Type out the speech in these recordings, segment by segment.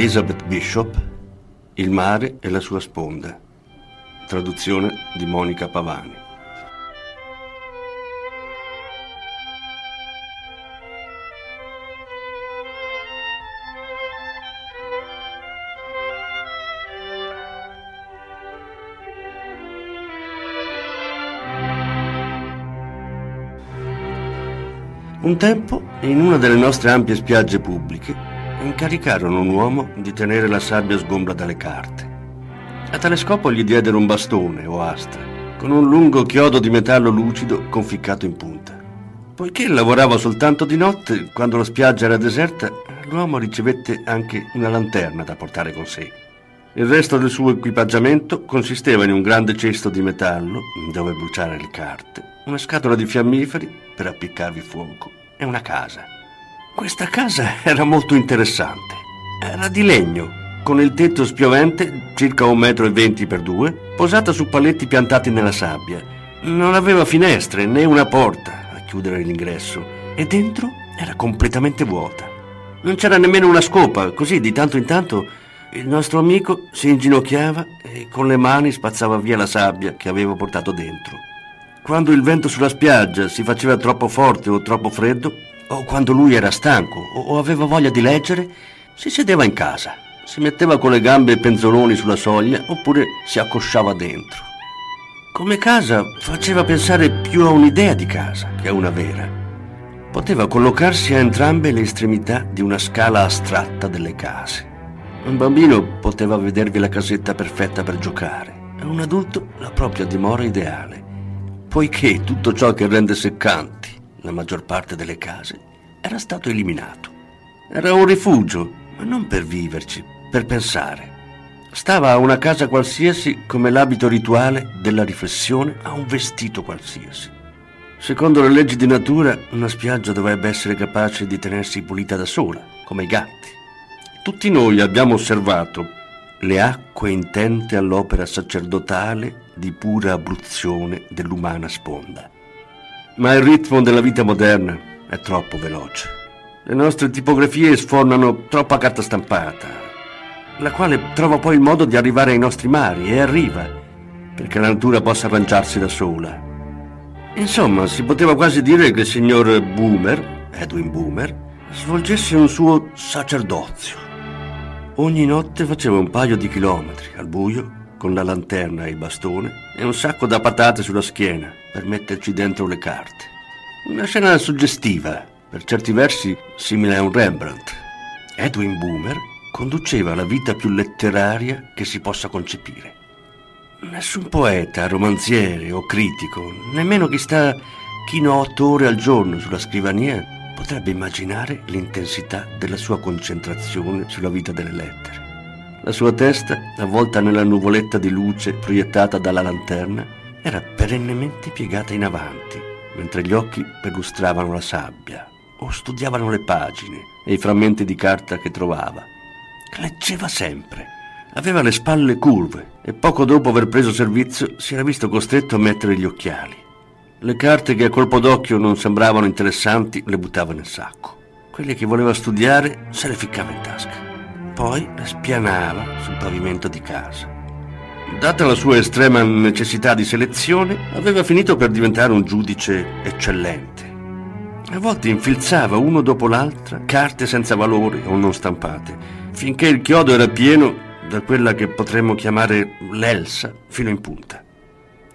Elizabeth Bishop, Il mare e la sua sponda. Traduzione di Monica Pavani. Un tempo, in una delle nostre ampie spiagge pubbliche, incaricarono un uomo di tenere la sabbia sgombra dalle carte. A tale scopo gli diedero un bastone o asta, con un lungo chiodo di metallo lucido conficcato in punta. Poiché lavorava soltanto di notte, quando la spiaggia era deserta, l'uomo ricevette anche una lanterna da portare con sé. Il resto del suo equipaggiamento consisteva in un grande cesto di metallo dove bruciare le carte, una scatola di fiammiferi per appiccarvi fuoco e una casa. Questa casa era molto interessante. Era di legno, con il tetto spiovente, circa un metro e venti per due, posata su paletti piantati nella sabbia. Non aveva finestre né una porta a chiudere l'ingresso e dentro era completamente vuota. Non c'era nemmeno una scopa, così di tanto in tanto il nostro amico si inginocchiava e con le mani spazzava via la sabbia che aveva portato dentro. Quando il vento sulla spiaggia si faceva troppo forte o troppo freddo, o quando lui era stanco o aveva voglia di leggere, si sedeva in casa, si metteva con le gambe penzoloni sulla soglia oppure si accosciava dentro. Come casa faceva pensare più a un'idea di casa che a una vera. Poteva collocarsi a entrambe le estremità di una scala astratta delle case. Un bambino poteva vedervi la casetta perfetta per giocare, e un adulto la propria dimora ideale, poiché tutto ciò che rende seccanti la maggior parte delle case, era stato eliminato. Era un rifugio, ma non per viverci, per pensare. Stava a una casa qualsiasi come l'abito rituale della riflessione a un vestito qualsiasi. Secondo le leggi di natura, una spiaggia dovrebbe essere capace di tenersi pulita da sola, come i gatti. Tutti noi abbiamo osservato le acque intente all'opera sacerdotale di pura abluzione dell'umana sponda. Ma il ritmo della vita moderna è troppo veloce. Le nostre tipografie sfornano troppa carta stampata, la quale trova poi il modo di arrivare ai nostri mari e arriva, perché la natura possa arrangiarsi da sola. Insomma, si poteva quasi dire che il signor Boomer, Edwin Boomer, svolgesse un suo sacerdozio. Ogni notte faceva un paio di chilometri al buio con la lanterna e il bastone e un sacco da patate sulla schiena per metterci dentro le carte. Una scena suggestiva, per certi versi simile a un Rembrandt. Edwin Boomer conduceva la vita più letteraria che si possa concepire. Nessun poeta, romanziere o critico, nemmeno chi sta chino otto ore al giorno sulla scrivania, potrebbe immaginare l'intensità della sua concentrazione sulla vita delle lettere. La sua testa, avvolta nella nuvoletta di luce proiettata dalla lanterna, era perennemente piegata in avanti, mentre gli occhi perlustravano la sabbia o studiavano le pagine e i frammenti di carta che trovava. Leggeva sempre. Aveva le spalle curve e poco dopo aver preso servizio si era visto costretto a mettere gli occhiali. Le carte che a colpo d'occhio non sembravano interessanti le buttava nel sacco. Quelle che voleva studiare se le ficcava in tasca poi spianava sul pavimento di casa. Data la sua estrema necessità di selezione, aveva finito per diventare un giudice eccellente. A volte infilzava uno dopo l'altra carte senza valore o non stampate, finché il chiodo era pieno da quella che potremmo chiamare l'Elsa fino in punta.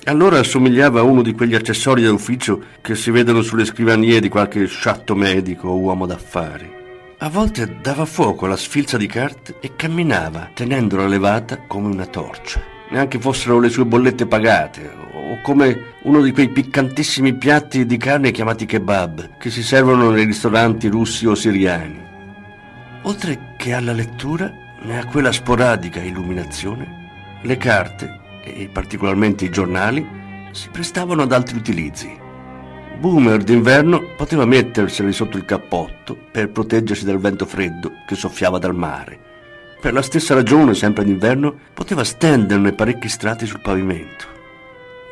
Allora assomigliava a uno di quegli accessori da ufficio che si vedono sulle scrivanie di qualche sciatto medico o uomo d'affari. A volte dava fuoco alla sfilza di carte e camminava tenendola levata come una torcia. Neanche fossero le sue bollette pagate o come uno di quei piccantissimi piatti di carne chiamati kebab che si servono nei ristoranti russi o siriani. Oltre che alla lettura, né a quella sporadica illuminazione, le carte, e particolarmente i giornali, si prestavano ad altri utilizzi. Boomer d'inverno poteva metterseli sotto il cappotto per proteggersi dal vento freddo che soffiava dal mare. Per la stessa ragione, sempre d'inverno, poteva stenderne parecchi strati sul pavimento.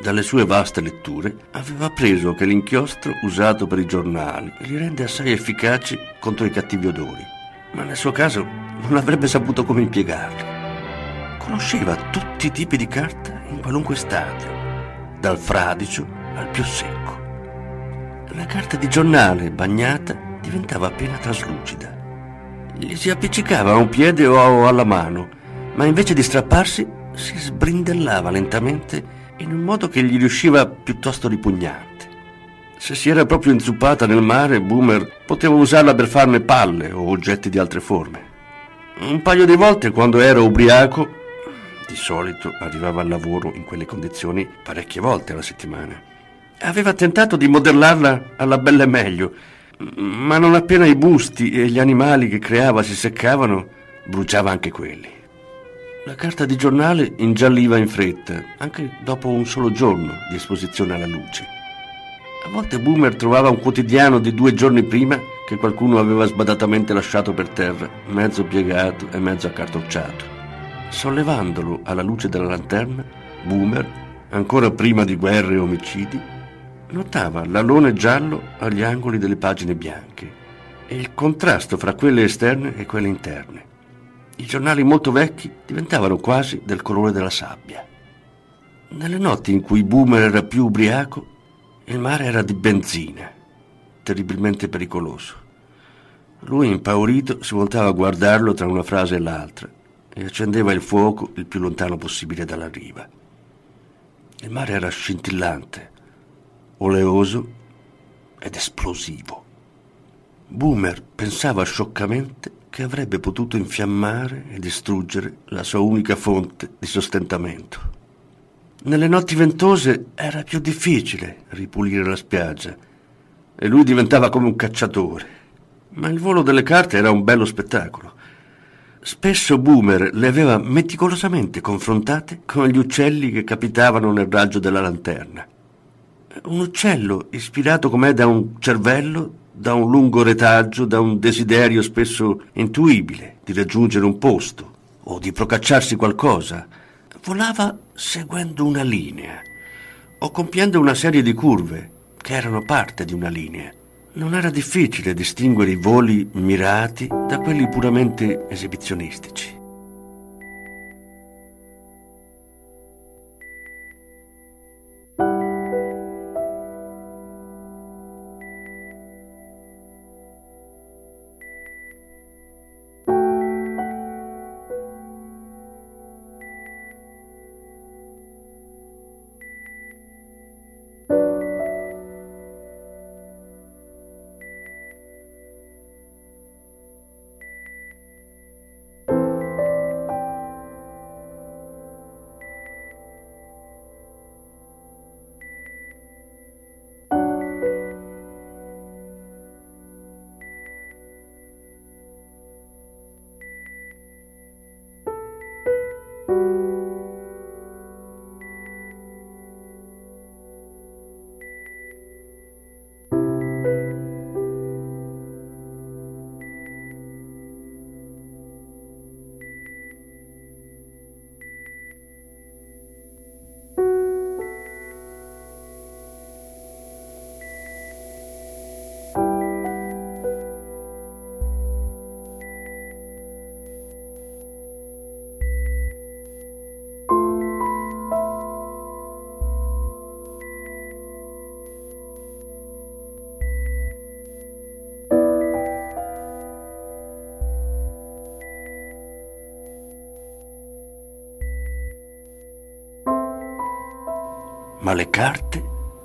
Dalle sue vaste letture aveva appreso che l'inchiostro usato per i giornali li rende assai efficaci contro i cattivi odori, ma nel suo caso non avrebbe saputo come impiegarli. Conosceva tutti i tipi di carta in qualunque stadio, dal fradicio al più secco. La carta di giornale bagnata diventava appena traslucida. Gli si appiccicava a un piede o alla mano, ma invece di strapparsi si sbrindellava lentamente in un modo che gli riusciva piuttosto ripugnante. Se si era proprio inzuppata nel mare, Boomer poteva usarla per farne palle o oggetti di altre forme. Un paio di volte quando era ubriaco, di solito arrivava al lavoro in quelle condizioni parecchie volte alla settimana, aveva tentato di modellarla alla bella e meglio, ma non appena i busti e gli animali che creava si seccavano, bruciava anche quelli. La carta di giornale ingialliva in fretta, anche dopo un solo giorno di esposizione alla luce. A volte Boomer trovava un quotidiano di due giorni prima che qualcuno aveva sbadatamente lasciato per terra, mezzo piegato e mezzo accartocciato. Sollevandolo alla luce della lanterna, Boomer, ancora prima di guerre e omicidi, notava l'alone giallo agli angoli delle pagine bianche e il contrasto fra quelle esterne e quelle interne. I giornali molto vecchi diventavano quasi del colore della sabbia. Nelle notti in cui Boomer era più ubriaco, il mare era di benzina terribilmente pericoloso. Lui, impaurito, si voltava a guardarlo tra una frase e l'altra e accendeva il fuoco il più lontano possibile dalla riva. Il mare era scintillante, oleoso ed esplosivo. Boomer pensava scioccamente che avrebbe potuto infiammare e distruggere la sua unica fonte di sostentamento. Nelle notti ventose era più difficile ripulire la spiaggia e lui diventava come un cacciatore. Ma il volo delle carte era un bello spettacolo. Spesso Boomer le aveva meticolosamente confrontate con gli uccelli che capitavano nel raggio della lanterna. Un uccello ispirato com'è da un cervello, da un lungo retaggio, da un desiderio spesso intuibile di raggiungere un posto o di procacciarsi qualcosa, volava seguendo una linea o compiendo una serie di curve che erano parte di una linea. Non era difficile distinguere i voli mirati da quelli puramente esibizionistici. Ma le carte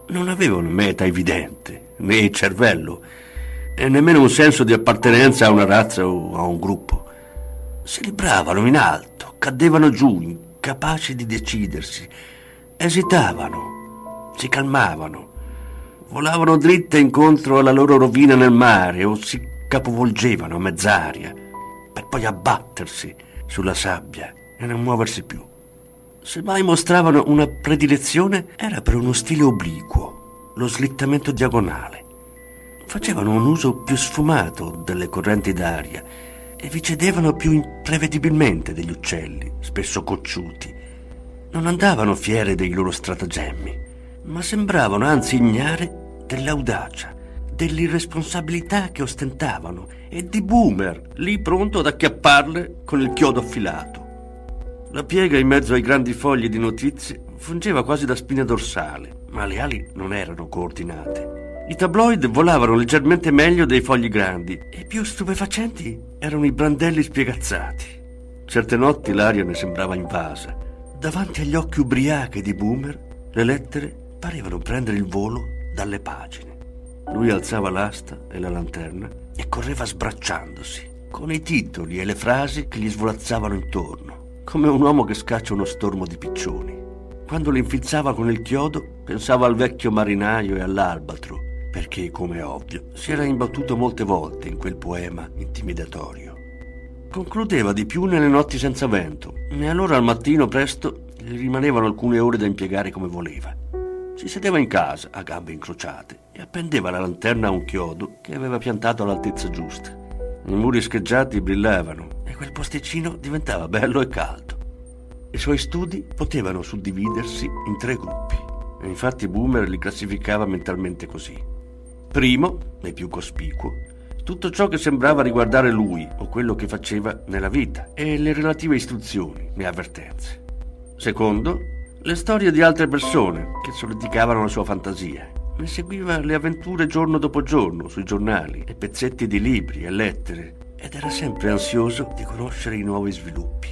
non avevano meta evidente, né cervello, e nemmeno un senso di appartenenza a una razza o a un gruppo. Si libravano in alto, cadevano giù, incapaci di decidersi, esitavano, si calmavano, volavano dritte incontro alla loro rovina nel mare o si capovolgevano a mezz'aria per poi abbattersi sulla sabbia e non muoversi più. Se mai mostravano una predilezione era per uno stile obliquo, lo slittamento diagonale. Facevano un uso più sfumato delle correnti d'aria e vi cedevano più imprevedibilmente degli uccelli, spesso cocciuti. Non andavano fiere dei loro stratagemmi, ma sembravano anzi ignare dell'audacia, dell'irresponsabilità che ostentavano e di Boomer, lì pronto ad acchiapparle con il chiodo affilato. La piega in mezzo ai grandi fogli di notizie fungeva quasi da spina dorsale, ma le ali non erano coordinate. I tabloid volavano leggermente meglio dei fogli grandi e più stupefacenti erano i brandelli spiegazzati. Certe notti l'aria ne sembrava invasa. Davanti agli occhi ubriachi di Boomer, le lettere parevano prendere il volo dalle pagine. Lui alzava l'asta e la lanterna e correva sbracciandosi, con i titoli e le frasi che gli svolazzavano intorno come un uomo che scaccia uno stormo di piccioni. Quando li infizzava con il chiodo, pensava al vecchio marinaio e all'albatro, perché, come è ovvio, si era imbattuto molte volte in quel poema intimidatorio. Concludeva di più nelle notti senza vento, e allora al mattino presto gli rimanevano alcune ore da impiegare come voleva. Si sedeva in casa, a gambe incrociate, e appendeva la lanterna a un chiodo che aveva piantato all'altezza giusta. I muri scheggiati brillavano quel posticino diventava bello e caldo. I suoi studi potevano suddividersi in tre gruppi e infatti Boomer li classificava mentalmente così. Primo, e più cospicuo, tutto ciò che sembrava riguardare lui o quello che faceva nella vita e le relative istruzioni e avvertenze. Secondo, le storie di altre persone che solleticavano la sua fantasia. Ne seguiva le avventure giorno dopo giorno sui giornali e pezzetti di libri e lettere ed era sempre ansioso di conoscere i nuovi sviluppi.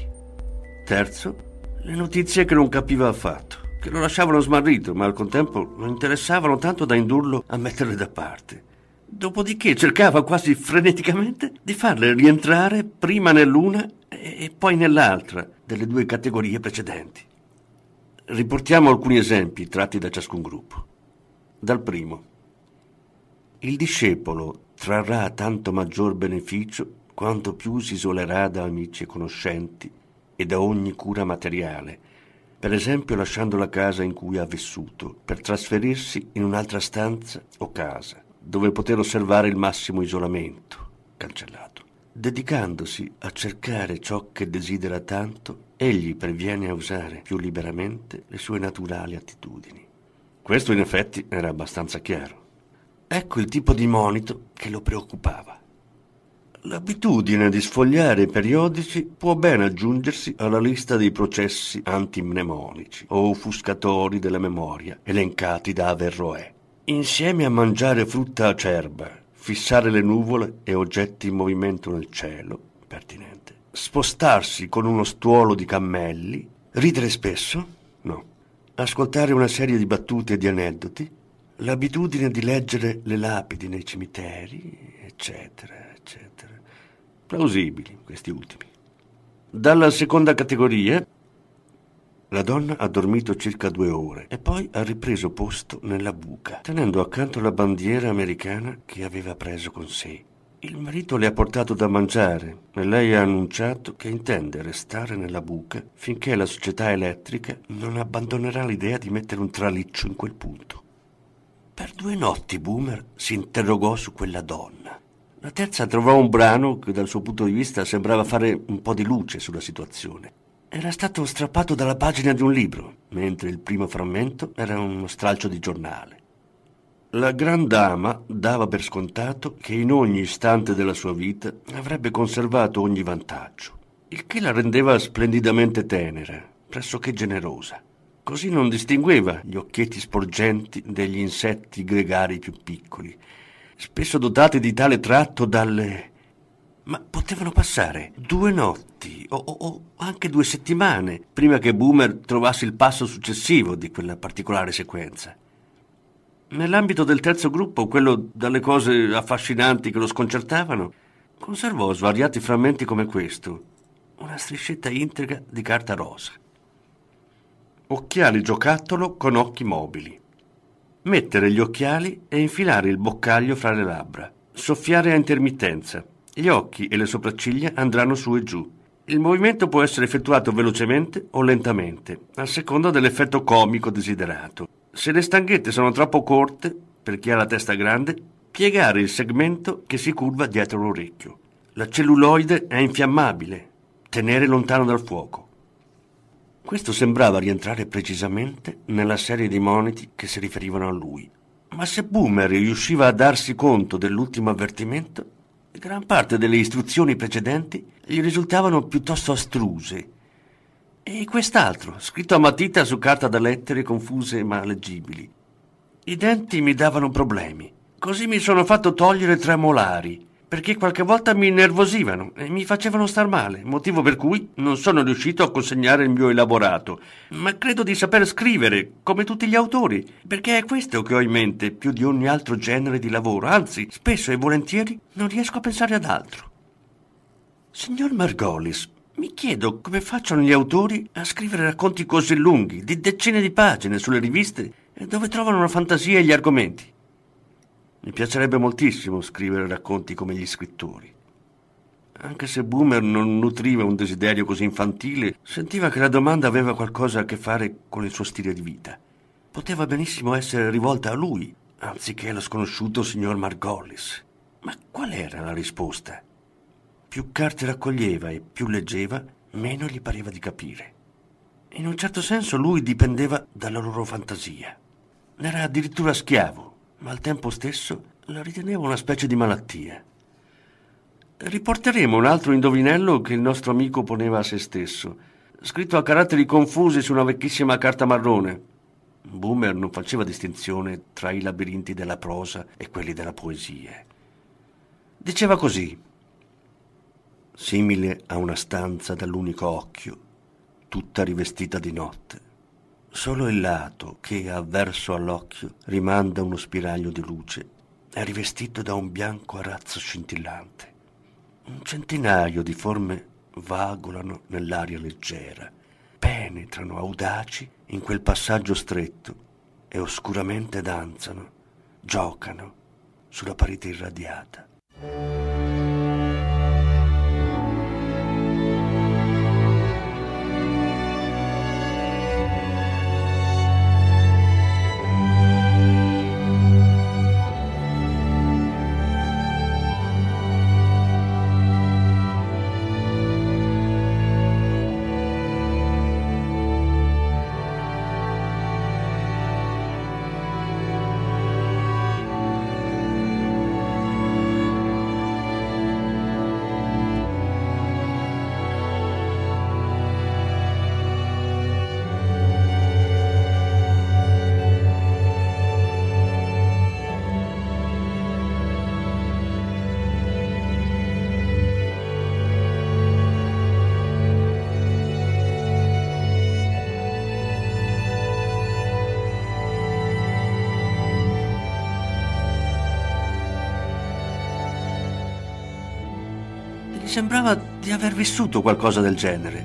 Terzo, le notizie che non capiva affatto, che lo lasciavano smarrito, ma al contempo lo interessavano tanto da indurlo a metterle da parte. Dopodiché cercava quasi freneticamente di farle rientrare prima nell'una e poi nell'altra delle due categorie precedenti. Riportiamo alcuni esempi tratti da ciascun gruppo. Dal primo. Il discepolo trarrà tanto maggior beneficio quanto più si isolerà da amici e conoscenti e da ogni cura materiale, per esempio lasciando la casa in cui ha vissuto, per trasferirsi in un'altra stanza o casa, dove poter osservare il massimo isolamento, cancellato. Dedicandosi a cercare ciò che desidera tanto, egli previene a usare più liberamente le sue naturali attitudini. Questo in effetti era abbastanza chiaro. Ecco il tipo di monito che lo preoccupava. L'abitudine di sfogliare i periodici può ben aggiungersi alla lista dei processi antimnemonici o offuscatori della memoria elencati da Averroè. Insieme a mangiare frutta acerba, fissare le nuvole e oggetti in movimento nel cielo, pertinente, spostarsi con uno stuolo di cammelli, ridere spesso? No. Ascoltare una serie di battute e di aneddoti, l'abitudine di leggere le lapidi nei cimiteri, eccetera, eccetera. Plausibili questi ultimi. Dalla seconda categoria, la donna ha dormito circa due ore e poi ha ripreso posto nella buca, tenendo accanto la bandiera americana che aveva preso con sé. Il marito le ha portato da mangiare e lei ha annunciato che intende restare nella buca finché la società elettrica non abbandonerà l'idea di mettere un traliccio in quel punto. Per due notti Boomer si interrogò su quella donna. La terza trovò un brano che dal suo punto di vista sembrava fare un po' di luce sulla situazione. Era stato strappato dalla pagina di un libro, mentre il primo frammento era uno stralcio di giornale. La gran dama dava per scontato che in ogni istante della sua vita avrebbe conservato ogni vantaggio, il che la rendeva splendidamente tenera, pressoché generosa. Così non distingueva gli occhietti sporgenti degli insetti gregari più piccoli, spesso dotati di tale tratto dalle Ma potevano passare due notti o, o, o, anche due settimane prima che Boomer trovasse il passo successivo di quella particolare sequenza. Nell'ambito del terzo gruppo, quello dalle cose affascinanti che lo sconcertavano, conservò svariati frammenti come questo, una striscetta integra di carta rosa. Occhiali giocattolo con occhi mobili. Mettere gli occhiali e infilare il boccaglio fra le labbra. Soffiare a intermittenza. Gli occhi e le sopracciglia andranno su e giù. Il movimento può essere effettuato velocemente o lentamente, a seconda dell'effetto comico desiderato. Se le stanghette sono troppo corte, per chi ha la testa grande, piegare il segmento che si curva dietro l'orecchio. La celluloide è infiammabile, tenere lontano dal fuoco. Questo sembrava rientrare precisamente nella serie di moniti che si riferivano a lui. Ma se Boomer riusciva a darsi conto dell'ultimo avvertimento, Gran parte delle istruzioni precedenti gli risultavano piuttosto astruse. E quest'altro, scritto a matita su carta da lettere confuse ma leggibili. I denti mi davano problemi. Così mi sono fatto togliere tre molari perché qualche volta mi innervosivano e mi facevano star male, motivo per cui non sono riuscito a consegnare il mio elaborato. Ma credo di saper scrivere, come tutti gli autori, perché è questo che ho in mente più di ogni altro genere di lavoro, anzi, spesso e volentieri non riesco a pensare ad altro. Signor Margolis, mi chiedo come facciano gli autori a scrivere racconti così lunghi, di decine di pagine sulle riviste, dove trovano la fantasia e gli argomenti. Mi piacerebbe moltissimo scrivere racconti come gli scrittori. Anche se Boomer non nutriva un desiderio così infantile, sentiva che la domanda aveva qualcosa a che fare con il suo stile di vita. Poteva benissimo essere rivolta a lui, anziché allo sconosciuto signor Margolis. Ma qual era la risposta? Più carte raccoglieva e più leggeva, meno gli pareva di capire. In un certo senso lui dipendeva dalla loro fantasia. Era addirittura schiavo ma al tempo stesso la ritenevo una specie di malattia. Riporteremo un altro indovinello che il nostro amico poneva a se stesso, scritto a caratteri confusi su una vecchissima carta marrone. Boomer non faceva distinzione tra i labirinti della prosa e quelli della poesia. Diceva così, simile a una stanza dall'unico occhio, tutta rivestita di notte. Solo il lato che, avverso all'occhio, rimanda uno spiraglio di luce, è rivestito da un bianco arazzo scintillante. Un centinaio di forme vagolano nell'aria leggera, penetrano audaci in quel passaggio stretto e oscuramente danzano, giocano sulla parete irradiata. Sembrava di aver vissuto qualcosa del genere.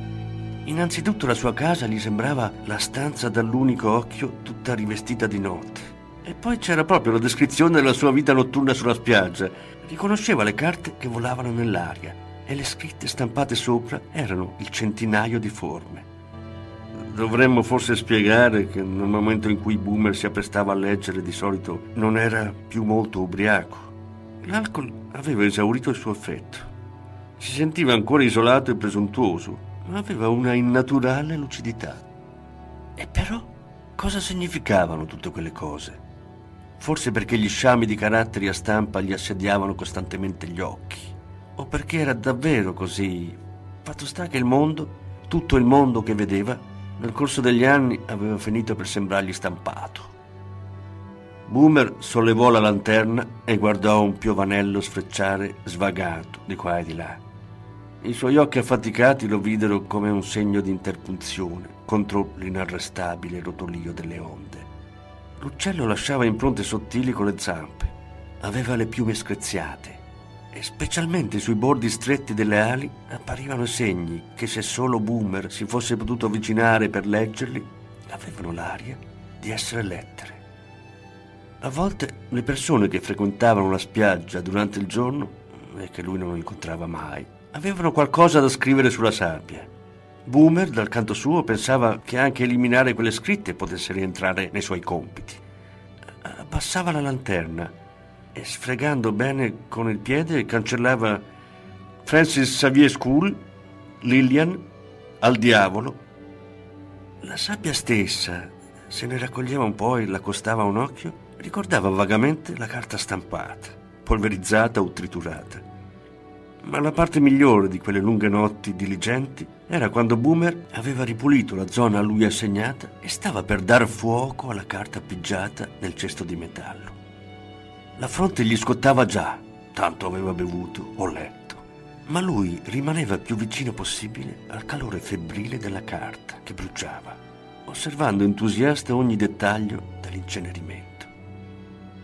Innanzitutto la sua casa gli sembrava la stanza dall'unico occhio tutta rivestita di notte. E poi c'era proprio la descrizione della sua vita notturna sulla spiaggia. Riconosceva le carte che volavano nell'aria e le scritte stampate sopra erano il centinaio di forme. Dovremmo forse spiegare che nel momento in cui Boomer si apprestava a leggere di solito non era più molto ubriaco. L'alcol aveva esaurito il suo effetto. Si sentiva ancora isolato e presuntuoso, ma aveva una innaturale lucidità. E però cosa significavano tutte quelle cose? Forse perché gli sciami di caratteri a stampa gli assediavano costantemente gli occhi, o perché era davvero così. Fatto sta che il mondo, tutto il mondo che vedeva, nel corso degli anni aveva finito per sembrargli stampato. Boomer sollevò la lanterna e guardò un piovanello sfrecciare svagato di qua e di là. I suoi occhi affaticati lo videro come un segno di interpunzione contro l'inarrestabile rotolio delle onde. L'uccello lasciava impronte sottili con le zampe, aveva le piume screziate e specialmente sui bordi stretti delle ali apparivano segni che se solo Boomer si fosse potuto avvicinare per leggerli, avevano l'aria di essere lettere. A volte le persone che frequentavano la spiaggia durante il giorno e che lui non incontrava mai, avevano qualcosa da scrivere sulla sabbia. Boomer, dal canto suo, pensava che anche eliminare quelle scritte potesse rientrare nei suoi compiti. Abbassava la lanterna e sfregando bene con il piede cancellava Francis Xavier School, Lillian, al diavolo. La sabbia stessa, se ne raccoglieva un po' e l'accostava a un occhio, ricordava vagamente la carta stampata, polverizzata o triturata. Ma la parte migliore di quelle lunghe notti diligenti era quando Boomer aveva ripulito la zona a lui assegnata e stava per dar fuoco alla carta pigiata nel cesto di metallo. La fronte gli scottava già, tanto aveva bevuto o letto, ma lui rimaneva più vicino possibile al calore febbrile della carta che bruciava, osservando entusiasta ogni dettaglio dell'incenerimento.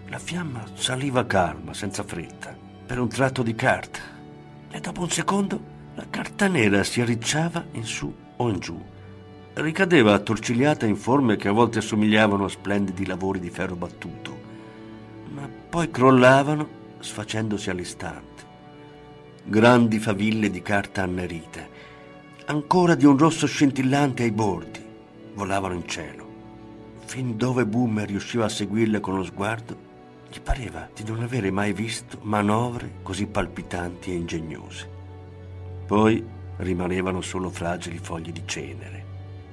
La fiamma saliva calma, senza fretta, per un tratto di carta, e dopo un secondo la carta nera si arricciava in su o in giù. Ricadeva attorcigliata in forme che a volte assomigliavano a splendidi lavori di ferro battuto poi crollavano sfacendosi all'istante. Grandi faville di carta annerite, ancora di un rosso scintillante ai bordi, volavano in cielo. Fin dove Boomer riusciva a seguirle con lo sguardo, gli pareva di non avere mai visto manovre così palpitanti e ingegnose. Poi rimanevano solo fragili fogli di cenere,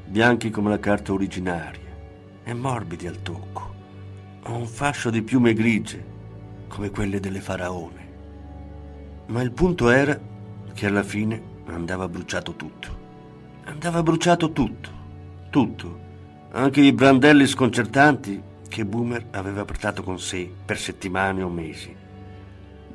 bianchi come la carta originaria e morbidi al tocco un fascio di piume grigie, come quelle delle faraone. Ma il punto era che alla fine andava bruciato tutto. Andava bruciato tutto, tutto, anche i brandelli sconcertanti che Boomer aveva portato con sé per settimane o mesi.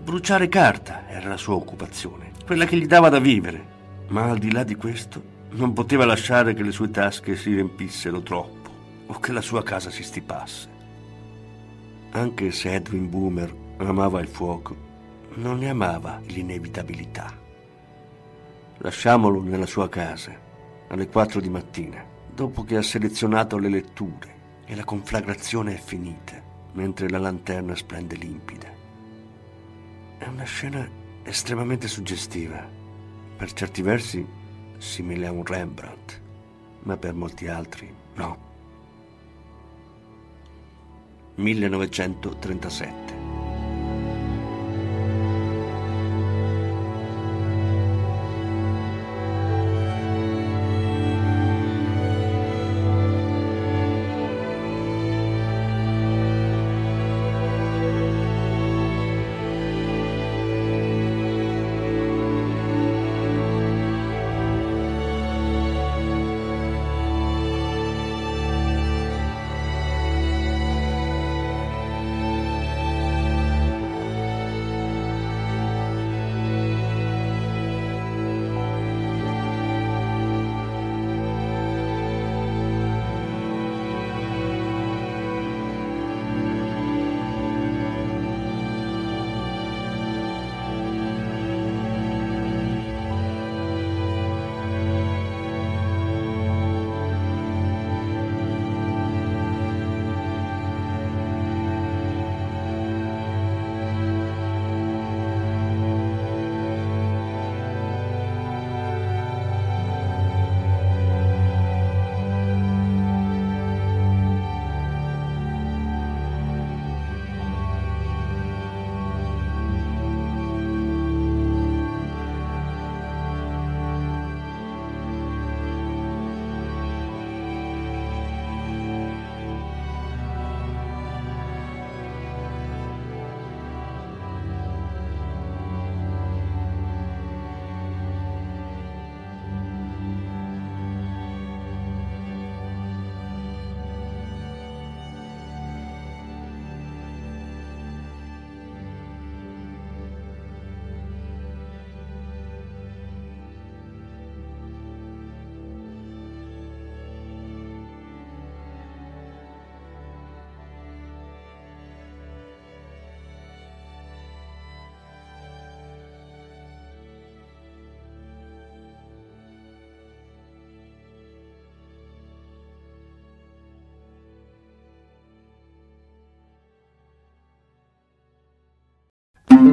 Bruciare carta era la sua occupazione, quella che gli dava da vivere, ma al di là di questo non poteva lasciare che le sue tasche si riempissero troppo o che la sua casa si stipasse. Anche se Edwin Boomer amava il fuoco, non ne amava l'inevitabilità. Lasciamolo nella sua casa alle 4 di mattina, dopo che ha selezionato le letture e la conflagrazione è finita, mentre la lanterna splende limpida. È una scena estremamente suggestiva. Per certi versi simile a un Rembrandt, ma per molti altri no. 1937.